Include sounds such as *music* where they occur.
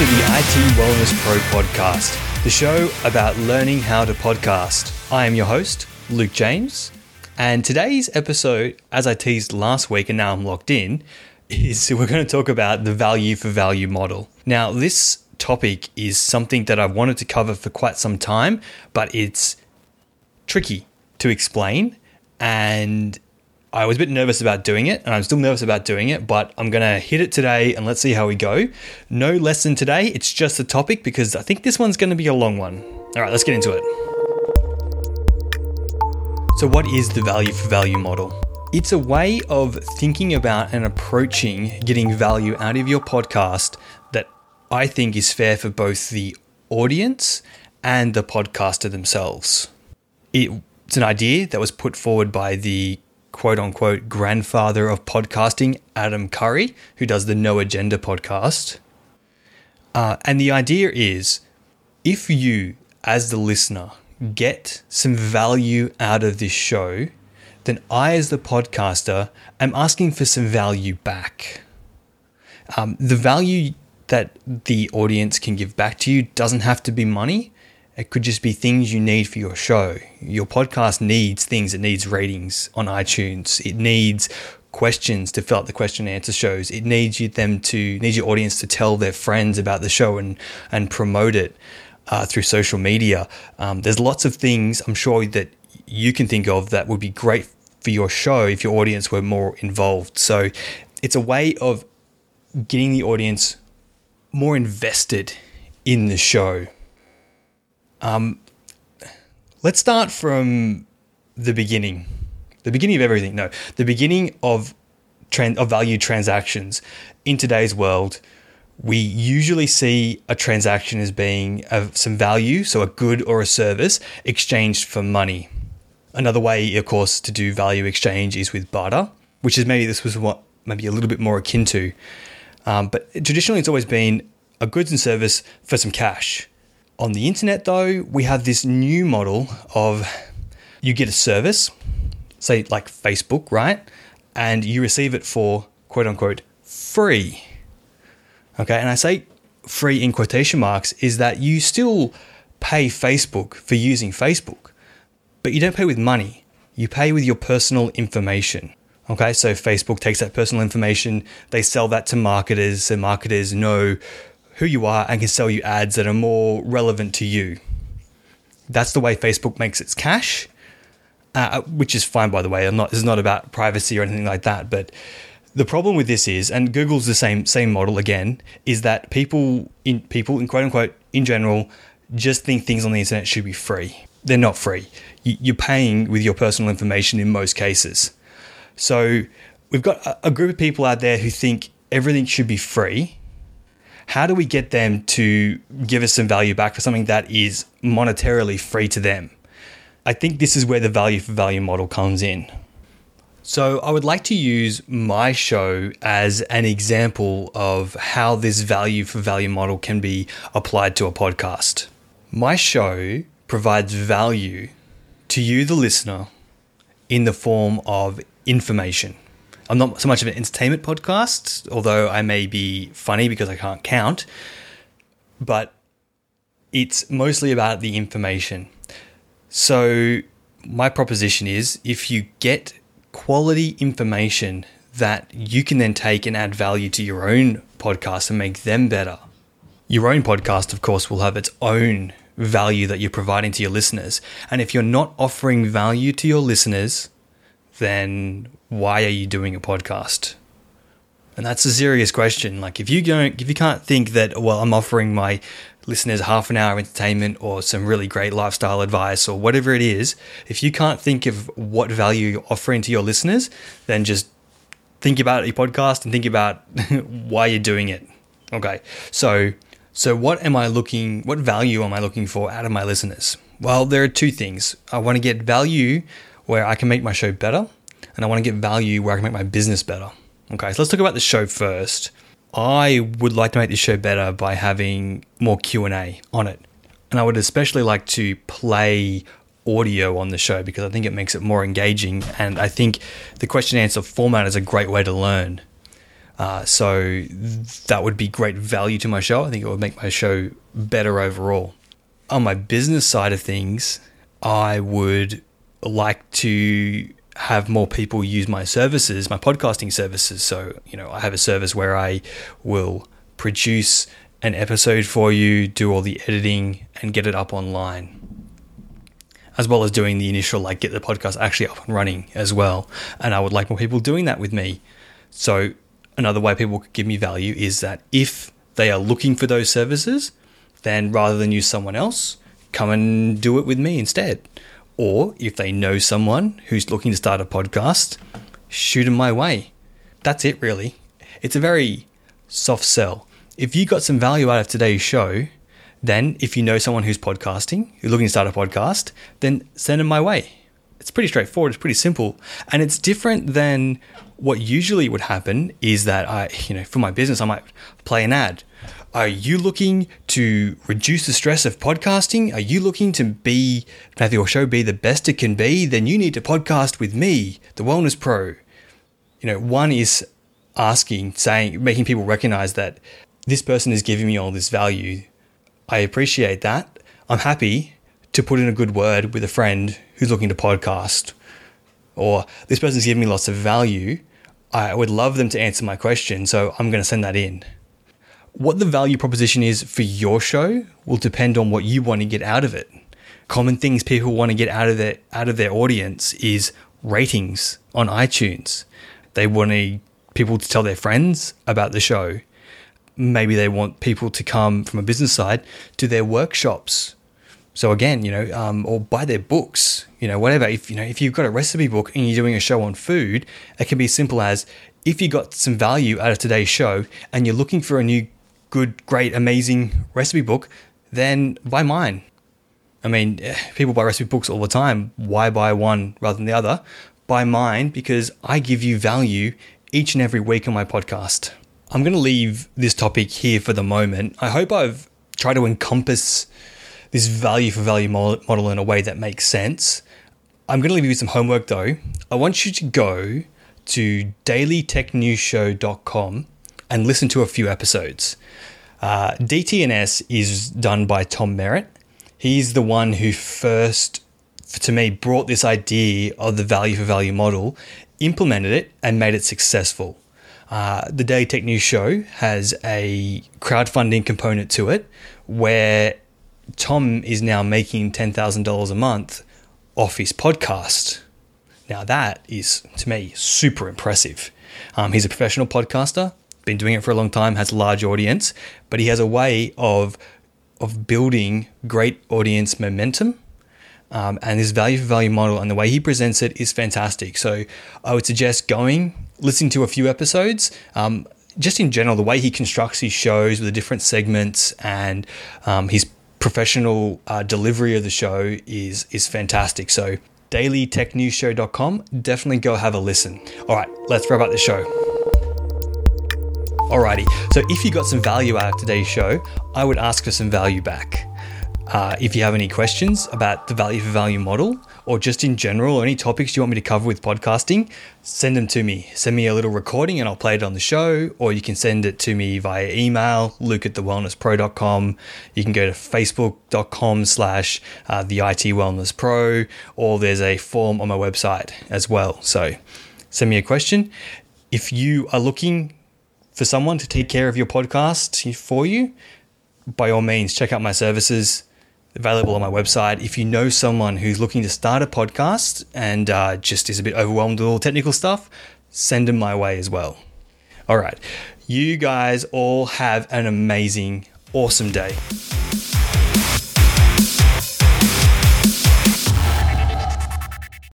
to the IT Wellness Pro podcast, the show about learning how to podcast. I am your host, Luke James, and today's episode, as I teased last week and now I'm locked in, is *laughs* we're going to talk about the value for value model. Now, this topic is something that I've wanted to cover for quite some time, but it's tricky to explain and I was a bit nervous about doing it, and I'm still nervous about doing it, but I'm going to hit it today and let's see how we go. No lesson today, it's just a topic because I think this one's going to be a long one. All right, let's get into it. So, what is the value for value model? It's a way of thinking about and approaching getting value out of your podcast that I think is fair for both the audience and the podcaster themselves. It's an idea that was put forward by the quote unquote grandfather of podcasting, Adam Curry, who does the No Agenda podcast. Uh, and the idea is if you, as the listener, get some value out of this show, then I, as the podcaster, am asking for some value back. Um, the value that the audience can give back to you doesn't have to be money. It could just be things you need for your show. Your podcast needs things. It needs ratings on iTunes. It needs questions to fill out the question and answer shows. It needs you them to needs your audience to tell their friends about the show and and promote it uh, through social media. Um, there's lots of things I'm sure that you can think of that would be great for your show if your audience were more involved. So it's a way of getting the audience more invested in the show. Um, let's start from the beginning, the beginning of everything. No, the beginning of of value transactions in today's world. We usually see a transaction as being of some value, so a good or a service exchanged for money. Another way, of course, to do value exchange is with barter, which is maybe this was what maybe a little bit more akin to. Um, but traditionally, it's always been a goods and service for some cash. On the internet, though, we have this new model of you get a service, say like Facebook, right? And you receive it for quote unquote free. Okay, and I say free in quotation marks is that you still pay Facebook for using Facebook, but you don't pay with money. You pay with your personal information. Okay, so Facebook takes that personal information, they sell that to marketers, so marketers know who you are and can sell you ads that are more relevant to you. That's the way Facebook makes its cash, uh, which is fine, by the way. I'm not. This is not about privacy or anything like that. But the problem with this is, and Google's the same same model again, is that people in people in quote unquote in general just think things on the internet should be free. They're not free. You're paying with your personal information in most cases. So we've got a group of people out there who think everything should be free how do we get them to give us some value back for something that is monetarily free to them? I think this is where the value for value model comes in. So, I would like to use my show as an example of how this value for value model can be applied to a podcast. My show provides value to you, the listener, in the form of information. I'm not so much of an entertainment podcast, although I may be funny because I can't count, but it's mostly about the information. So, my proposition is if you get quality information that you can then take and add value to your own podcast and make them better, your own podcast, of course, will have its own value that you're providing to your listeners. And if you're not offering value to your listeners, then why are you doing a podcast? And that's a serious question. Like if you don't if you can't think that well I'm offering my listeners half an hour of entertainment or some really great lifestyle advice or whatever it is, if you can't think of what value you're offering to your listeners, then just think about your podcast and think about *laughs* why you're doing it. Okay. So so what am I looking what value am I looking for out of my listeners? Well, there are two things. I want to get value where I can make my show better and I want to get value where I can make my business better. Okay, so let's talk about the show first. I would like to make this show better by having more Q&A on it. And I would especially like to play audio on the show because I think it makes it more engaging and I think the question answer format is a great way to learn. Uh, so that would be great value to my show. I think it would make my show better overall. On my business side of things, I would like to have more people use my services, my podcasting services. So, you know, I have a service where I will produce an episode for you, do all the editing, and get it up online. As well as doing the initial, like, get the podcast actually up and running as well. And I would like more people doing that with me. So, another way people could give me value is that if they are looking for those services, then rather than use someone else, come and do it with me instead. Or if they know someone who's looking to start a podcast, shoot them my way. That's it, really. It's a very soft sell. If you got some value out of today's show, then if you know someone who's podcasting, who's looking to start a podcast, then send them my way. It's pretty straightforward. It's pretty simple. And it's different than what usually would happen is that I, you know, for my business, I might play an ad are you looking to reduce the stress of podcasting? Are you looking to be have your show be the best it can be? Then you need to podcast with me, the Wellness Pro. You know, one is asking, saying, making people recognize that this person is giving me all this value. I appreciate that. I'm happy to put in a good word with a friend who's looking to podcast. Or this person's giving me lots of value. I would love them to answer my question, so I'm going to send that in. What the value proposition is for your show will depend on what you want to get out of it. Common things people want to get out of their out of their audience is ratings on iTunes. They want to, people to tell their friends about the show. Maybe they want people to come from a business side to their workshops. So again, you know, um, or buy their books, you know, whatever. If you know, if you've got a recipe book and you're doing a show on food, it can be as simple as if you got some value out of today's show and you're looking for a new good, great, amazing recipe book, then buy mine. I mean, eh, people buy recipe books all the time. Why buy one rather than the other? Buy mine because I give you value each and every week on my podcast. I'm going to leave this topic here for the moment. I hope I've tried to encompass this value for value model in a way that makes sense. I'm going to leave you with some homework though. I want you to go to dailytechnewsshow.com and listen to a few episodes. Uh, DTNS is done by Tom Merritt. He's the one who first, to me, brought this idea of the value for value model, implemented it, and made it successful. Uh, the Daily Tech News Show has a crowdfunding component to it where Tom is now making $10,000 a month off his podcast. Now, that is, to me, super impressive. Um, he's a professional podcaster been doing it for a long time, has a large audience, but he has a way of of building great audience momentum. Um, and this value for value model and the way he presents it is fantastic. So I would suggest going, listening to a few episodes. Um, just in general, the way he constructs his shows with the different segments and um, his professional uh, delivery of the show is is fantastic. So dailytechnewsshow.com, definitely go have a listen. All right, let's wrap up the show. Alrighty, so if you got some value out of today's show, I would ask for some value back. Uh, if you have any questions about the value for value model, or just in general, or any topics you want me to cover with podcasting, send them to me. Send me a little recording and I'll play it on the show, or you can send it to me via email, luke at thewellnesspro.com. You can go to facebook.com slash uh, the IT Wellness Pro, or there's a form on my website as well. So send me a question. If you are looking for someone to take care of your podcast for you, by all means, check out my services available on my website. If you know someone who's looking to start a podcast and uh, just is a bit overwhelmed with all the technical stuff, send them my way as well. All right. You guys all have an amazing, awesome day.